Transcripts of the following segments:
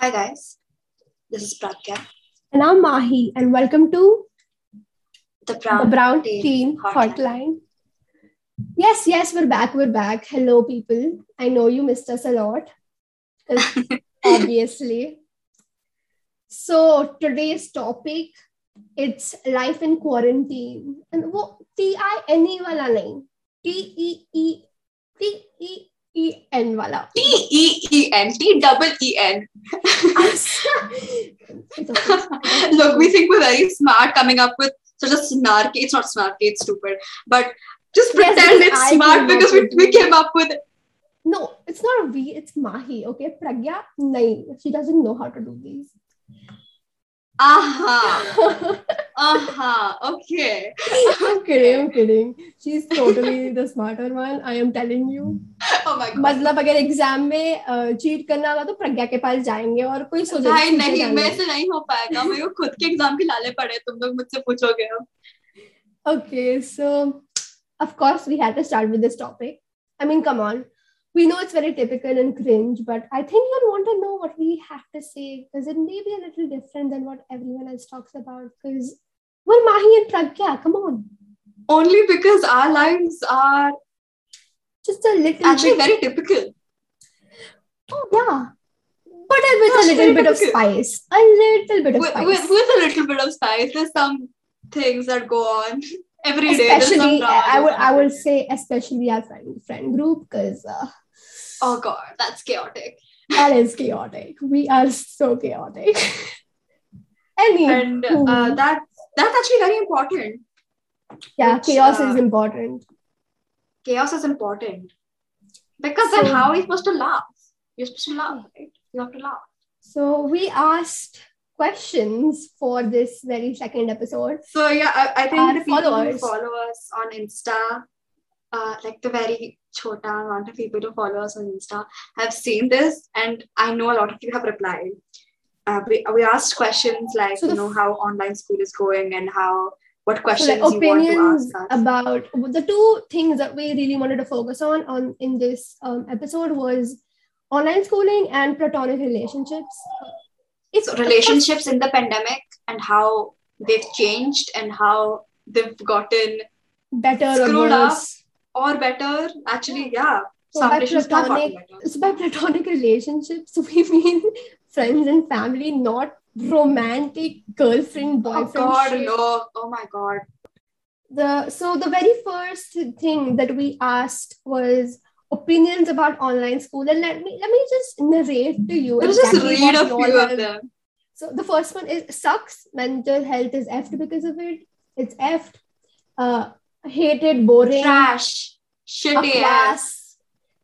Hi guys, this is Pragya. And I'm Mahi, and welcome to the Brown, the Brown Teen, hotline. hotline. Yes, yes, we're back. We're back. Hello, people. I know you missed us a lot, obviously. So today's topic it's life in quarantine, and वो T I N E वाला नहीं T E E T E E N वाला. T E E N T double E N. Look, we think we're very smart coming up with such a snarky. It's not snarky, it's stupid. But just Yes, pretend because it's I smart because we, we came up with No, it's not a V, it's Mahi. Okay, Pragya, nahi, she doesn't know how to do these. मतलब अगर exam में cheat करना होगा तो प्रज्ञा के पास जाएँगे और कोई सोच नहीं मैं नहीं हो पाएगा मेरे को खुद के एग्ज़ाम के लाले पड़े तुम लोग मुझसे पूछोगे okay so of we have to start with this topic I mean come on We know it's very typical and cringe, but I think you'll want to know what we have to say because it may be a little different than what everyone else talks about. Because we're Mahi and Pragya, come on. only because our lives are Just a little actually bit. very typical. Oh, yeah. But with a little bit of spice. A little bit of with, spice. with, with a little bit of spice. There's some things that go on every day. There's some especially, I would, I would say, especially our friend friend group, because uh, Oh god, that's chaotic. that is chaotic. We are so chaotic. Any And uh, that that's actually very important. yeah, which, chaos uh, is important. Chaos is important because then how are you supposed to laugh? You're supposed to laugh, right? You have to laugh. So we asked questions for this very second episode. So yeah, I, I think Our people followers. follow us on Insta, uh, like the very chota amount of people to follow us on Insta, have seen this, and I know a lot of you have replied. Uh, we, we asked questions like So you the know how online school is going and how what So questions like you want opinions to ask us. about the two things that we really wanted to focus on on in this um, episode was online schooling and platonic relationships. It's so relationships in the pandemic and how they've changed and how they've gotten better or Screwed up. Or better. Actually, yeah, So by relationships have gotten platonic, so by platonic relationships, we mean friends and family, not romantic girlfriend boyfriend Oh boyfriend. God, shit. no! Oh my God. The so the very first thing that we asked was opinions about online school, and let me let me just narrate to you. Let's just exactly read a few of them. So the first one is sucks. Mental health is effed because of it. It's effed. Uh, hated, boring, Trash, shitty ass. class,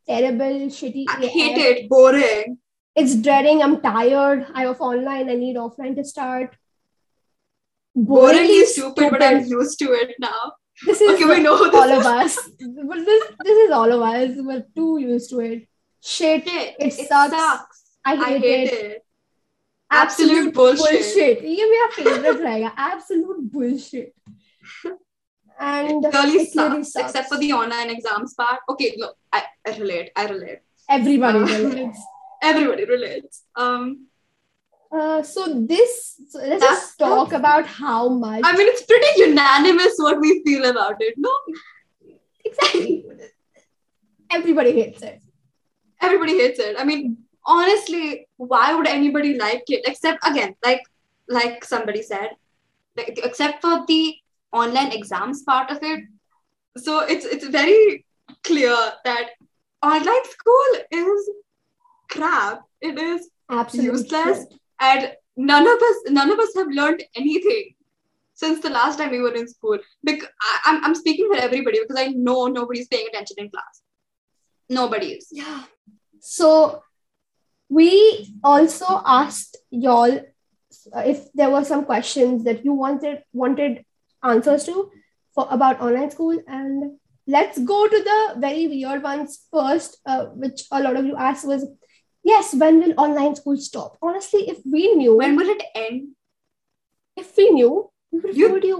terrible, shitty. I AF. hate it. Boring. It's dreading. I'm tired. I have offline. I need offline to start. Boring Boringly is stupid, but I'm used to it now. This is Okay, we know this all of is- us. But this this is all of us. We're too used to it. Shit. Shit, It sucks. I I hate, hate it. it. Absolute bullshit. ये मेरा favorite रहेगा. Absolute bullshit. And Really it really sucks, except for the online exams part. Okay, look, I, I relate. I relate. everybody Uh, relates. Everybody relates. Um, Uh, so this so let's That's- just talk about how much I mean, it's pretty unanimous what we feel about it. No, exactly everybody hates it. everybody hates it. I mean, honestly, why would anybody like it? Except again, like like somebody said, like, except for the online exams part of it. So it's it's very clear that online school is crap. It is Absolutely Useless. and none of us none of us have learned anything since the last time we were in school. Because I, I'm I'm speaking for everybody because I know nobody's paying attention in class. Nobody is. Yeah. So we also asked y'all if there were some questions that you wanted wanted answers to for about online school and let's go to the very weird ones first uh, which a lot of you asked was yes when will online school stop honestly if we knew When will it end? if we knew we would have You- told you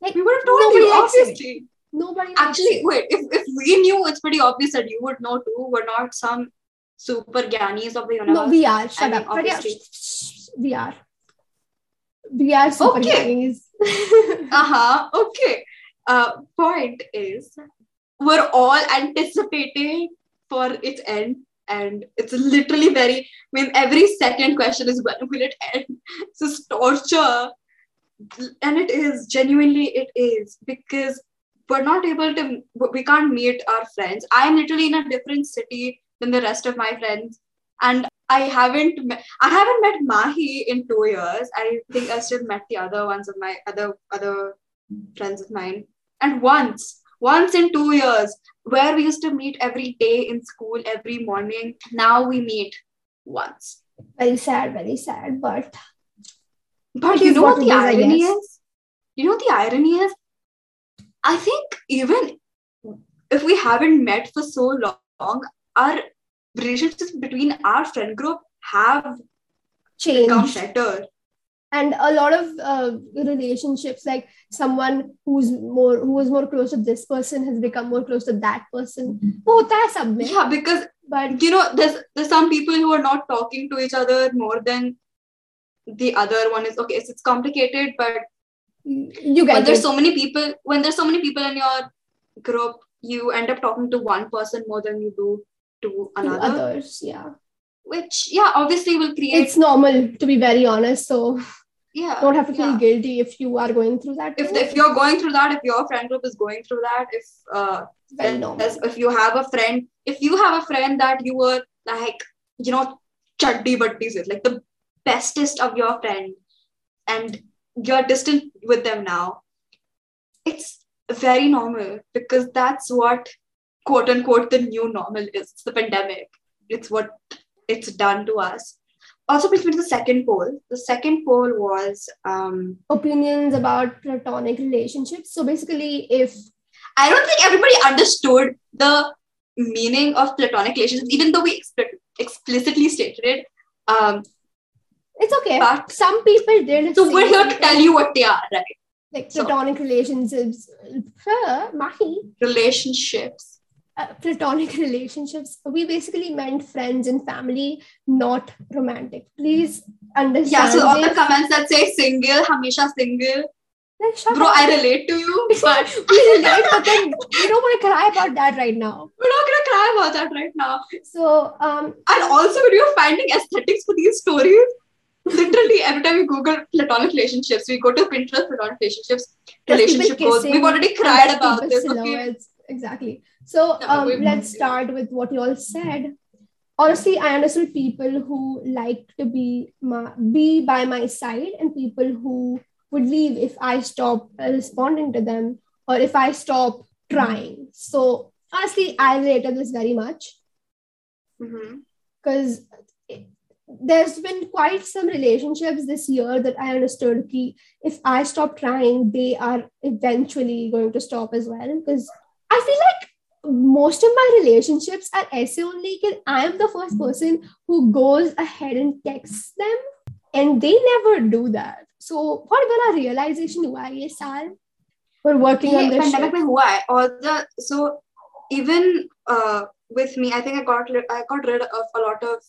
like We would have told nobody you, it. obviously. nobody Actually, wait, if, if we knew, it's pretty obvious that you would know too. We're not some super gyanis of the universe. No, we are. Shut I mean, up. But yeah, obviously. we are. We are super Okay. gyannis. uh-huh. Okay. Uh point is we're all anticipating for its end and it's literally very i mean every second question is when will it end it's just torture. And it is genuinely it is because we're not able to we can't meet our friends. I'm literally in a different city than the rest of my friends and i haven't met, i haven't met mahi in two years i think i still met the other ones of my other other friends of mine and once once in two years where we used to meet every day in school every morning now we meet once very sad, very sad. But but you know what the irony guess. is? You know what the irony is? I think even if we haven't met for so long, our relationships between our friend group have changed. become better and a lot of uh, relationships like someone who's more who was more close to this person has become more close to that person mm-hmm. yeah because but you know there's there's some people who are not talking to each other more than the other one is okay it's, it's complicated but you get when it. there's so many people when there's so many people in your group you end up talking to one person more than you do to to others yeah. Which yeah obviously will create it's normal to be very honest so yeah don't have to feel yeah. guilty if you are going through that if, if you're going through that if your friend group is going through that if uh very normal. if you have a friend if you have a friend that you were like you know chaddi battis with like the bestest of your friend and you're distant with them now it's very normal because that's what quote unquote the new normal is it's the pandemic it's what it's done to us also brings me to the second poll the second poll was um opinions about platonic relationships so basically if I don't think everybody understood the meaning of platonic relationships, even though we expl- explicitly stated it. Um, it's okay but some people didn't. so we're here to tell you what they are, right? like So- platonic relationships uh, mahi Relationships. Uh, platonic relationships we basically meant friends and family not romantic please understand Yeah, so all the comments that say single, Hamisha single, like, bro, up. I relate to you, but we relate but then we don't want to cry about that right now we're not gonna cry about that right now. so um And also, when you're finding aesthetics for these stories, literally every time we Google platonic relationships, we go to Pinterest platonic relationships, relationship goals. We've already cried about this. Okay. Exactly. So um, let's start with what you all said. Honestly i understood people who like to be my, be by my side and people who would leave if i stop responding to them or if i stop trying. So honestly i related this very much. Because there's been quite some relationships this year that I understood ki if I stop trying, they are eventually going to stop as well. Because I feel like most of my relationships are essay only because I am the first person who goes ahead and texts them, and they never do that. So what bana realization hua hai ye saal? We're working ये on this. pandemic shit. में हुआ है और the so even uh, with me I think I got rid, I got rid of a lot of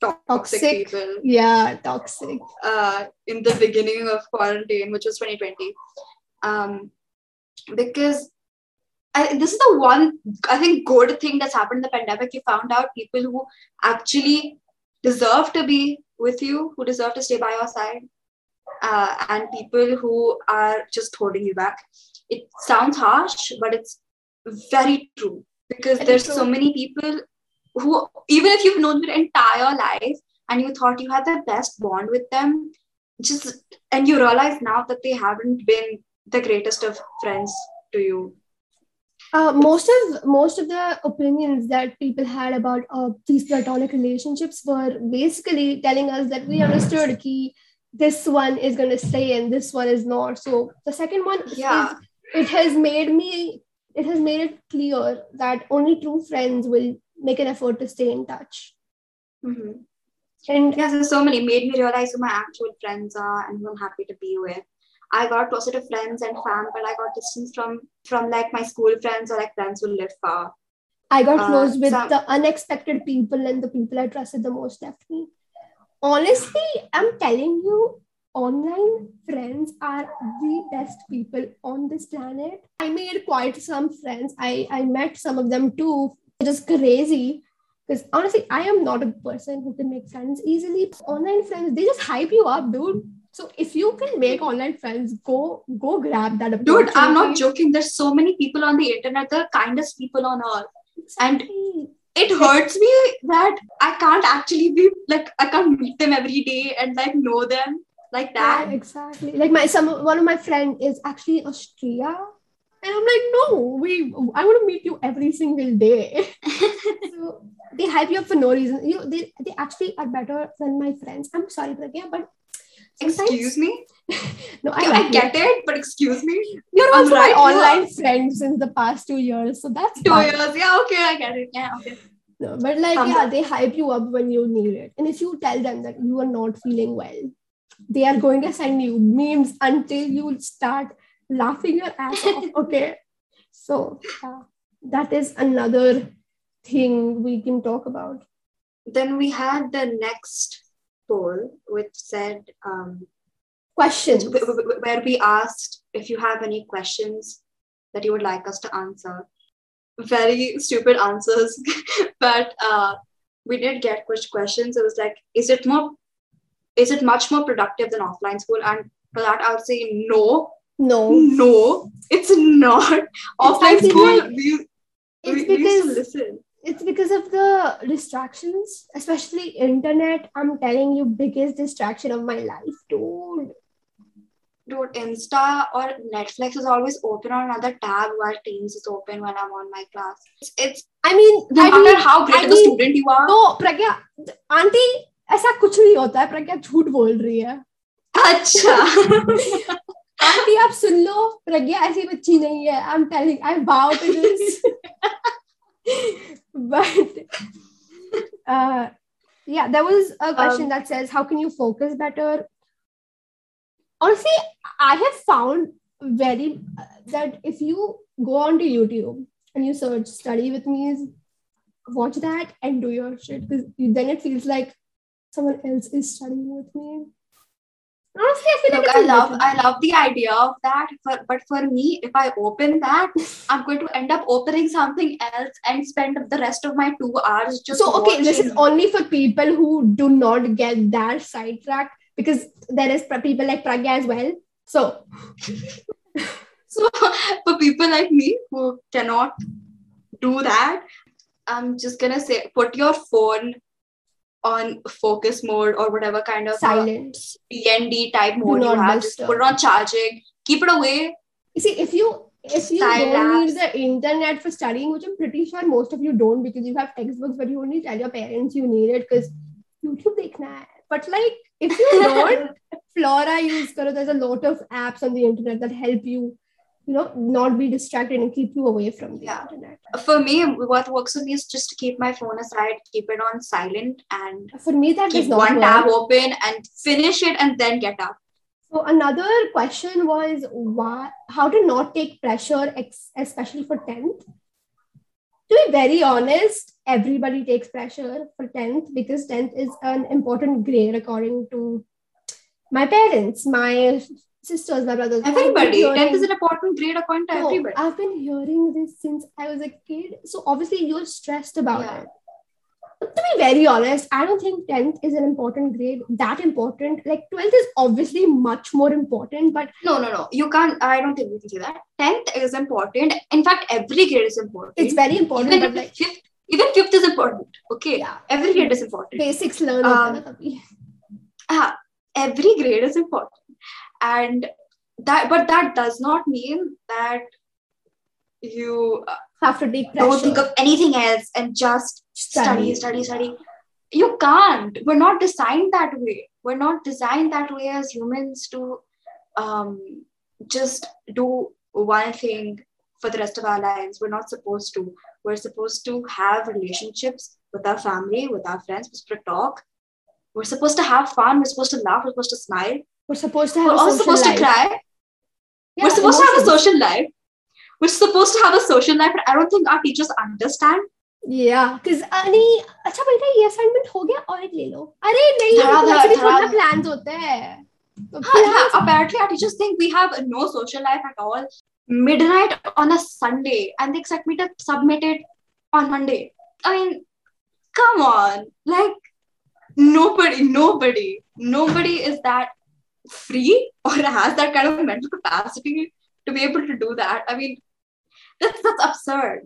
toxic, Toxic. people Yeah, toxic. uh, in the beginning of quarantine which was 2020 um, because I, this is the one I think good thing that's happened in the pandemic. You found out people who actually deserve to be with you who deserve to stay by your side uh, and people who are just holding you back. It sounds harsh but it's very true because Very there's true. so many people who even if you've known their entire life and you thought you had the best bond with them just and you realize now that they haven't been the greatest of friends to you Uh, most of most of the opinions that people had about uh, these platonic relationships were basically telling us that we understood key this one is going to stay and this one is not. So the second one Yeah. is it has made me it has made it clear that only true friends will make an effort to stay in touch. Mhm. and yes there's so many. Made me realize who my actual friends are and who i'm happy to be with i got closer to friends and fam but i got distance from from like my school friends or like friends who live far I got Uh, close with some- the unexpected people and the people I trusted the most left me. Honestly, I'm telling you, online friends are the best people on this planet. I made quite some friends. I, I met some of them too. It is crazy. Because honestly, I am not a person who can make friends easily. Online friends, they just hype you up, dude. So if you can make online friends, go go grab that. Dude, I'm not joking. There's so many people on the internet, the kindest people on earth. and- It hurts me that I can't actually be like I can't meet them every day and like know them like that. Yeah, exactly. Like my some one of my friend is actually Austria, and I'm like, no, we I want to meet you every single day. so they hype you up for no reason. You know, they they actually are better than my friends. I'm sorry, Pragya, but sometimes- excuse me. no, I, I, get it, but excuse me. You're also right my online friend since the past two years, so that's Two years. Yeah, okay, I get it. Yeah, okay. No, but like, Um, yeah, they hype you up when you need it. And if you tell them that you are not feeling well, they are going to send you memes until you start laughing your ass off. Okay. So, yeah, that is another thing we can talk about. Then we had the next poll, which said um, Questions. wh- wh- where we asked if you have any questions that you would like us to answer. Very stupid answers, but uh, we did get ques- questions. It was like, is it more, is it much more productive than offline school? And for that, I would say no, No, no, it's not. Offline something school, like- we, it's we, we used to because listen it's because of the distractions, especially internet. I'm telling you, biggest distraction of my life, dude. Dude, Insta or Netflix is always open on another tab while Teams is open when I'm on my class. It's, it's I mean, no I matter mean, how great I of a mean- student you are. तो प्रज्ञा aunty ऐसा कुछ नहीं होता है प्रज्ञा झूठ बोल रही है अच्छा आंटी आप सुन लो प्रज्ञा ऐसी बच्ची नहीं है I am telling I wow to this but uh yeah there was a question Um, that says how can you focus better? honestly i have found very that if you go onto youtube and you search study with me watch that and do your shit because then it feels like someone else is studying with me honestly i feel Look, like I love I love the idea of that, for, but for me, if I open that, I'm going to end up opening something else and spend the rest of my two hours just. so okay this is only for people who do not get that sidetracked because there is people like pragya as well so So for people like me who cannot do that, I'm just gonna say put your phone on focus mode or whatever kind of uh, a silent DND type mode you have. Just put it on charging. Keep it away. you see if you if you don't need the internet for studying which i'm pretty sure most of you don't because you have textbooks but you only tell your parents you need it because youtube dekhna hai. but like if you don't flora use karo there's a lot of apps on the internet that help you you know not be distracted and keep you away from the Yeah. internet For me, what works for me is just to keep my phone aside, keep it on silent, and for me that keep does not one work. tab open and finish it and then get up. So another question was why how to not take pressure, ex- especially for 10th. To be very honest, everybody takes pressure for 10th because 10th is an important grade according to my parents, my sisters, my brothers. Everybody. 10th is an important grade according to no, everybody. I've been hearing this since I was a kid. So obviously you're stressed about yeah. it. But to be very honest, I don't think 10th is an important grade that important. Like 12th is obviously much more important, but no, no, no. You can't, I don't think you can say that. 10th is important. In fact, every grade is important. It's very important. Even but like fifth, even fifth is important. Okay. Yeah. Every grade is important. Basics learn. Um, uh, every grade is important and that, but that does not mean that you uh, have to take pressure. don't think of anything else and just study, study, study. You can't. We're not designed that way. We're not designed that way as humans to um, just do one thing for the rest of our lives. We're not supposed to. We're supposed to have relationships with our family, with our friends. We're supposed to talk. We're supposed to have fun. We're supposed to laugh. We're supposed to smile. We're supposed to have We're a also social supposed life. to cry. Yeah, We're supposed to have a emotions. social life. We're supposed to have a social life, but I don't think our teachers understand Yeah, because नहीं अच्छा बेटा ये assignment हो गया और एक ले लो अरे नहीं धड़ा- धड़ा- थोड़ा धड़ा- प्लान्स होते हैं तो Huh, yeah, plans- apparently our teachers think we have no social life at all. Midnight on a Sunday, and they expect me to submit it on Monday. I mean, come on. Like, nobody, nobody, nobody is that free or has that kind of mental capacity to be able to do that. I mean, that's that's absurd.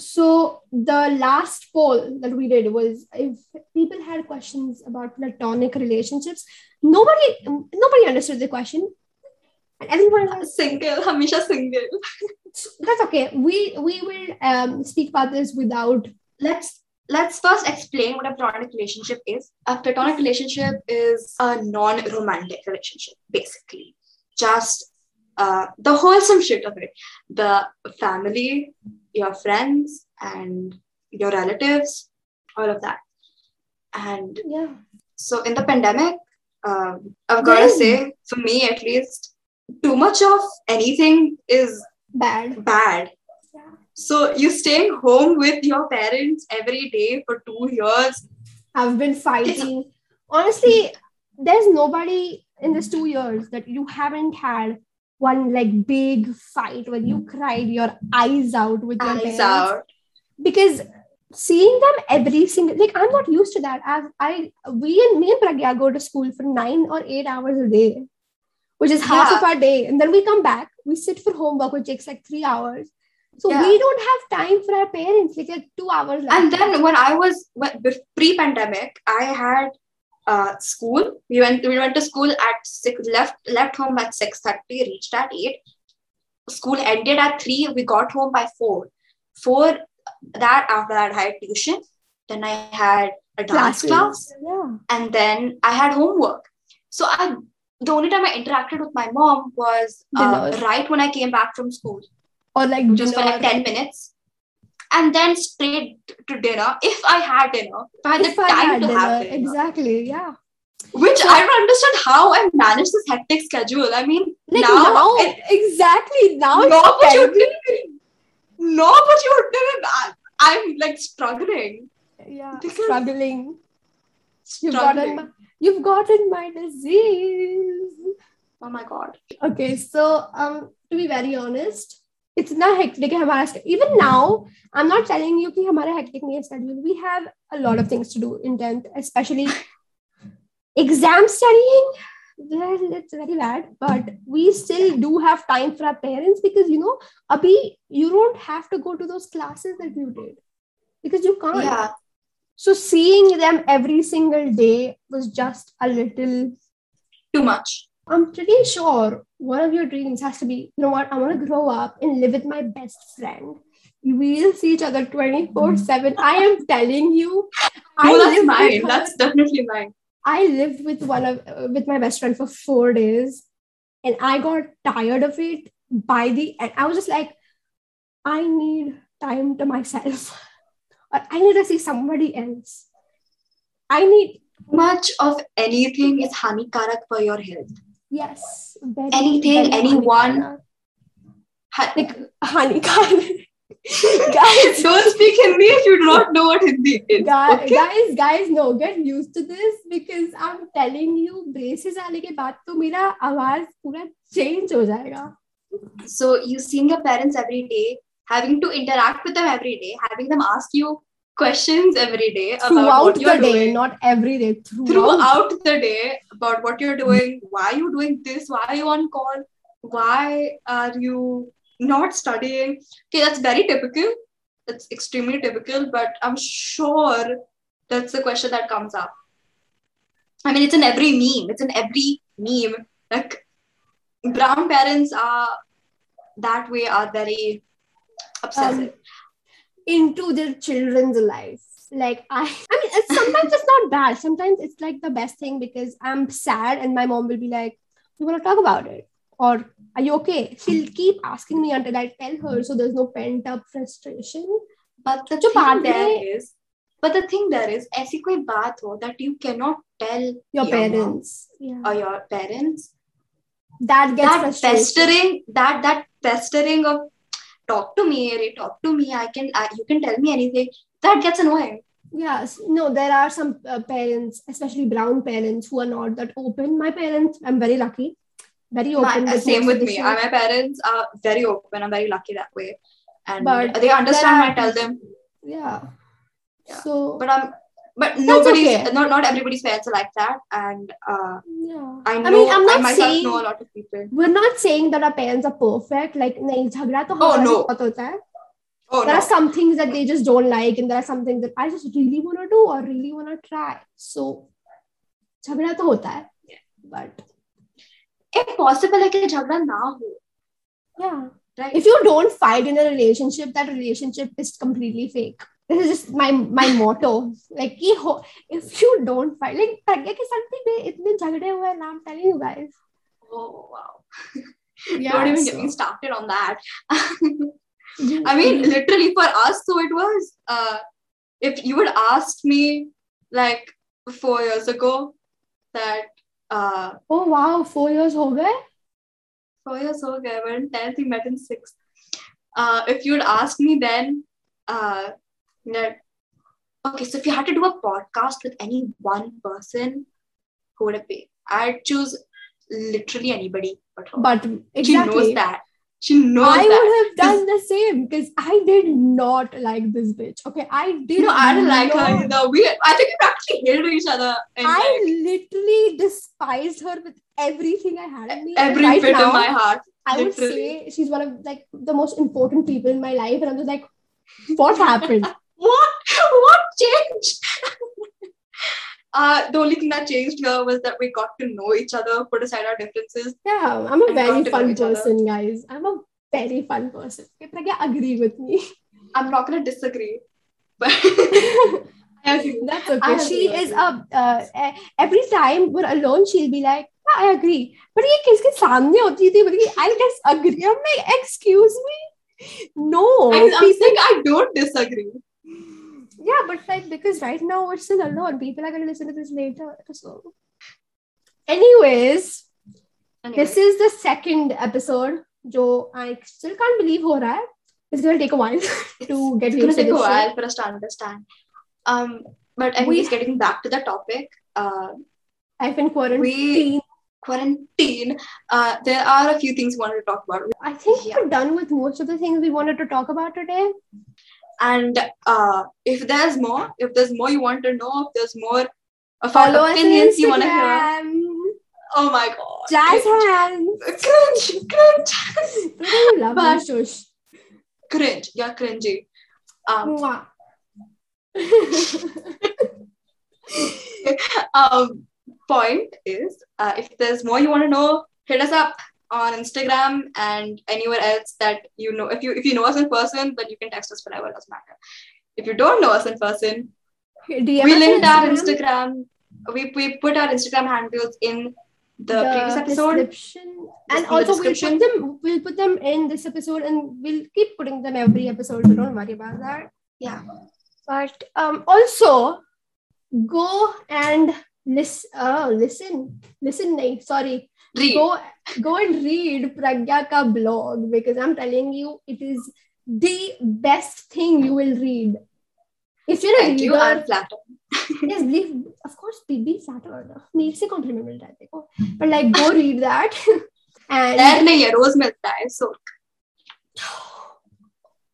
So the last poll that we did was if people had questions about platonic relationships, nobody nobody understood the question. And everyone was Single, Hamisha single. that's okay. We we will um, speak about this without let's let's first explain what a platonic relationship is. A platonic relationship is a non-romantic relationship, basically. Just uh, the wholesome shit of it. The family, your friends, and your relatives, all of that. And yeah. so in the pandemic, um, I've got to say, for me at least, too much of anything is Bad. bad. So you staying home with your parents every day for two years. I've been fighting. Honestly, there's nobody in this two years that you haven't had one like big fight when you cried your eyes out with your Eyes parents. out. Because seeing them every single like I'm not used to that. I've I we and me and Pragya go to school for nine or eight hours a day, which is half Yeah. of our day. And then we come back, we sit for homework, which takes like three hours. So Yeah. we don't have time for our parents, like, like two hours. left. And then when I was pre-pandemic, I had uh, school. We went we went to school at six. Left left home at six thirty. Reached at eight. School ended at three. We got home by four. Four. That after that I had tuition. Then I had a dance Classes. class. Yeah. and then I had homework. So I the only time I interacted with my mom was uh, right when I came back from school, Or like just for like 10 minutes. And then straight to dinner, if I had dinner, if I had If the time had to dinner, have dinner. exactly, yeah. Which I don't understand how I managed this hectic schedule. I mean, Like now, now, it- exactly now. no, you're but you didn't. No, but you didn't. I, I'm like struggling. yeah, struggling. You've Struggling. gotten my, you've gotten my disease. Oh my god. Okay, so um, to be very honest, it's not hectic. है हमारा schedule. Even now, I'm not telling you कि हमारा hectic नहीं है schedule. We have a lot of things to do in tenth, especially exam studying. Well, it's very bad, but we still do have time for our parents because you know, Abhi, you don't have to go to those classes that you did because you can't. Yeah. So seeing them every single day was just a little. Too much. I'm pretty sure one of your dreams has to be, you know what, I want to grow up and live with my best friend. We'll see each other 24 7. I am telling you. I No, that's mine. her- That's definitely mine. I lived with one of uh, with my best friend for four days, and I got tired of it. By the end, I was just like, I need time to myself. Or I need to see somebody else. I need much of anything is hanikkarak for your health. yes, very, Anything, very anyone. hanikara- Ha- Like hanikara. guys, Don't speak Hindi if you do not know what Hindi is. guys, okay? guys, guys, no, get used to this because I'm telling you, braces आने के बाद तो मेरा आवाज पूरा change हो जाएगा. So you seeing your parents every day, having to interact with them every day, having them ask you questions every day about throughout what the you're day, doing. not every day. Throughout. Throughout the day about what you're doing, why are you doing this, why are you on call, why are you not studying? Okay, that's very typical. It's extremely typical, but I'm sure that's the question that comes up. I mean, it's in every meme. It's in every meme. Like brown parents are that way are very um, obsessive into their children's life. Like I, I mean, it's, sometimes it's not bad. Sometimes it's like the best thing because I'm sad and my mom will be like, "You want to talk about it?" Or "Are you okay?" She'll keep asking me until I tell her, so there's no pent up frustration. but the जो thing बाद there में- is, but the thing there is, ऐसी कोई बात हो that you cannot tell Your mom parents, yeah, or your parents. that gets that frustration. pestering, that that pestering of talk to me, Ray, talk to me. I can, I, you can tell me anything. That gets annoying. Yes, no, there are some uh, parents, especially brown parents, who are not that open. My parents, I'm very lucky, very open. My, with same with me. Uh, my parents are very open. I'm very lucky that way, and But they understand when I tell them. yeah. Yeah. So But I'm, but nobody's okay. not not everybody's parents are like that. And uh, yeah. I, know, I mean i'm not I saying know a lot of people. We're not saying that our parents are perfect. Like to oh, no. Oh, there no. are some things that they just don't like and there are some things that i just really want to do or really want to try. So jhagda to hota hai. But if possible like jhagda na ho. Yeah. Right. If you don't fight in a relationship that relationship is completely fake This is just my my motto. Like कि हो- if you don't fight, like प्रज्ञा के साथ भी मैं इतने झगड़े हुए हैं, I'm telling you guys. Oh wow. Yeah, Don't even so- get me started on that. You- I mean, literally for us, so it was. Uh, if you had asked me like four years ago that uh, oh wow, four years हो गए. four years old, I were in tenth, we met in sixth. Uh, if you had asked me then, uh, that okay, so if you had to do a podcast with any one person, who would it be? I'd choose literally anybody but her. But she knows that. She knows I that. would have done the same because I did not like this bitch. Okay, I did. Know, I didn't like her either. We, I think we practically hated each other. And I like, literally despised her with everything I had in me. every right bit now, of my heart. I would say she's one of like the most important people in my life, and I'm just like, what happened? What? What changed? uh, the only thing that changed here was that we got to know each other, put aside our differences. Yeah, I'm a And very got to know fun each other. person, guys. I'm a very fun person. Okay, Pragya, agree with me. I'm not gonna disagree, but I agree. That's I okay. agree, She I is agree. a uh, eh, every time we're alone, she'll be like, yeah, I agree. But ये किसके सामने होती थी मतलब I disagree. I'm like, excuse me, no. I'm, I'm people- saying I don't disagree. yeah, but like because right now we're still alone. People are gonna listen to this later. So, anyways, this is the second episode. Joe, I still can't believe ho I. It's gonna take a while to get it's used to. It's gonna take a while show. for us to understand. Um, but anyways, we, getting back to the topic. Uh, I've been quarantined. We, quarantine uh, there are a few things we wanted to talk about i think yeah. we're done with most of the things we wanted to talk about today and uh, if there's more, if there's more you want to know, if there's more of Follow our opinions you want to hear, oh my god, Jazz cringe, hands. cringe, cringe, Don't you love But- Shush? cringe, yeah, cringy. Um, um, point is, uh, if there's more you want to know, hit us up on Instagram and anywhere else that you know. If you if you know us in person, then you can text us whenever. It doesn't matter. If you don't know us in person, DM we linked our Instagram. We, we put our Instagram handles in the, previous episode. description. And the also we'll put them we'll put them in this episode and we'll keep putting them every episode, so don't worry about that. Yeah. But um also go and listen oh listen. Listen nahi, sorry. Read. Go go and read Pragya ka blog because I'm telling you it is the best thing you will read. If you're a Thank you. reader, I'm flattered. yes, believe, of course, be, be flattered. मेरे से compliment मिल रहा है देखो. But like, go read that. and There नहीं है रोज मिलता है so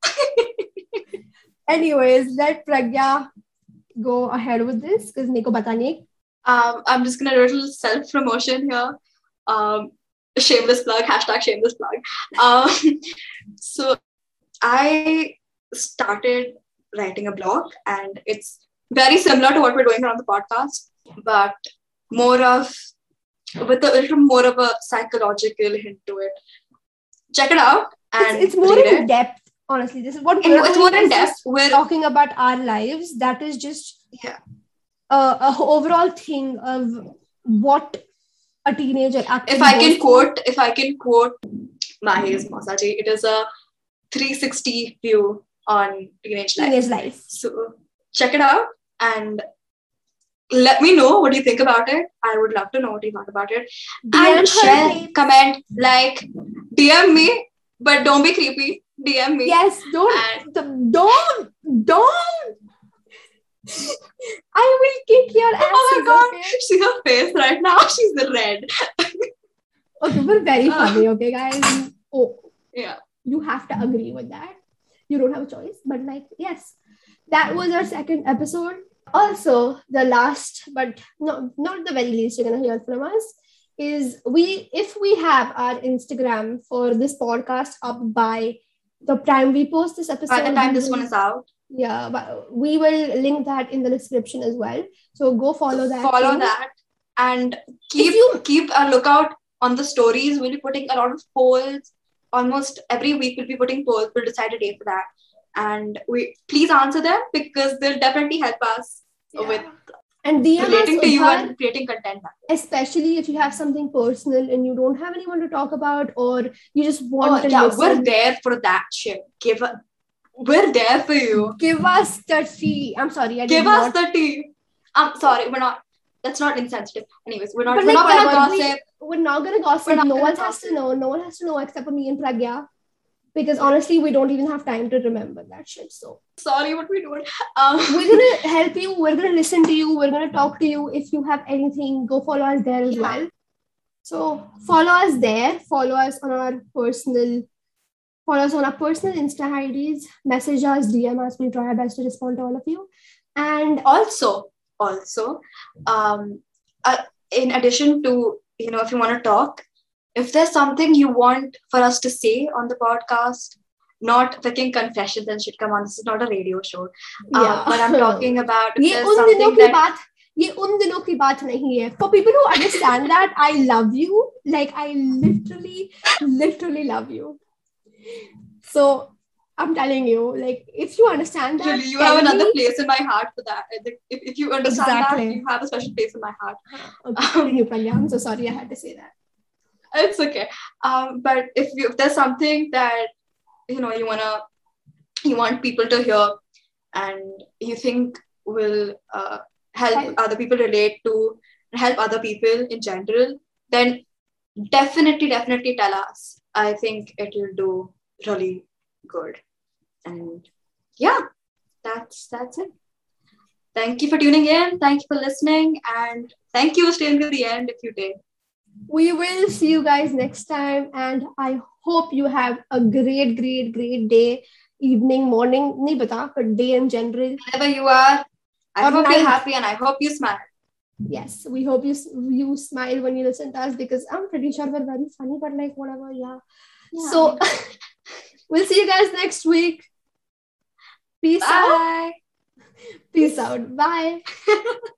anyways, let Pragya go ahead with this because मेरे को पता नहीं. um, I'm just gonna do a little self promotion here. Um, shameless plug, hashtag shameless plug. Um, so I started writing a blog, and it's very similar to what we're doing on the podcast, but more of with a little more of a psychological hint to it. Check it out and It's, it's more in it. depth, honestly. This is what it's more in depth. We're talking about our lives. That is just Yeah. a, a overall thing of what a teenager if I can quote, if I can quote Mahi's Masaji, it is a 360 view on teenage life. teenage life. So check it out and let me know what you think about it. I would love to know what you thought about it. DM and share, comment, like, DM me, but don't be creepy. DM me. Yes, don't, And- don't, don't. I will kick your ass. Oh my god, see her face right now. She's the red. Okay, we're very Ah. funny, okay, guys. Oh, Yeah. you have to agree with that. You don't have a choice, but like, yes, that was our second episode. Also, the last, but not not the very least, you're gonna hear from us is we if we have our Instagram for this podcast up by the time we post this episode. By the time this one is out, yeah, but we will link that in the description as well. So go follow that. follow thing. that and keep you- keep a lookout on the stories. We'll be putting a lot of polls. Almost every week we'll be putting polls. We'll decide a day for that. And we please answer them because they'll definitely help us Yeah. with and DM us relating to you and creating content. especially if you have something personal and you don't have anyone to talk about or you just Oh, want to yeah, listen. we're there for that shit. Give us, we're there for you. give us the tea. I'm sorry, I Give not. us the tea. I'm sorry, we're not. That's not insensitive. Anyways, we're not. But we're like, not gonna whatever, we- gossip. We're not gonna gossip. Not no gonna one has to know. No one has to know except for me and Pragya. Because honestly, we don't even have time to remember that shit. So Sorry, what we doing? Um, we're gonna help you. We're gonna listen to you. We're gonna talk to you. If you have anything, go follow us there as Yeah. well. So follow us there. Follow us on our personal Follow us on our personal Insta IDs. Message us, DM us. We'll try our best to respond to all of you. And also also um uh, in addition to you know if you want to talk if there's something you want for us to say on the podcast not fucking confessions and shit come on this is not a radio show um, yeah, but i'm talking about if ये there's उन दिनों something की that बात ये उन दिनों की बात नहीं है for people who understand that I love you like I literally literally love you so I'm telling you like if you understand that really you have another me- place in my heart for that if, if you understand Exactly. that you have a special place in my heart okay, continue, Pragya. I'm so sorry I had to say that it's okay um but if you if there's something that you know you wanna you want people to hear and you think will uh, help Help. other people relate to help other people in general then definitely definitely tell us i think it will do really good. And yeah, that's that's it. Thank you for tuning in. Thank you for listening. And thank you for staying to the end if you did. We will see you guys next time. And I hope you have a great, great, great day, evening, morning, nahi but day in general. Wherever you are, I hope you're happy and I hope you smile. Yes, we hope you you smile when you listen to us because I'm pretty sure we're very funny, but like whatever, yeah. yeah. So we'll see you guys next week. Peace out. Bye. Peace out. Bye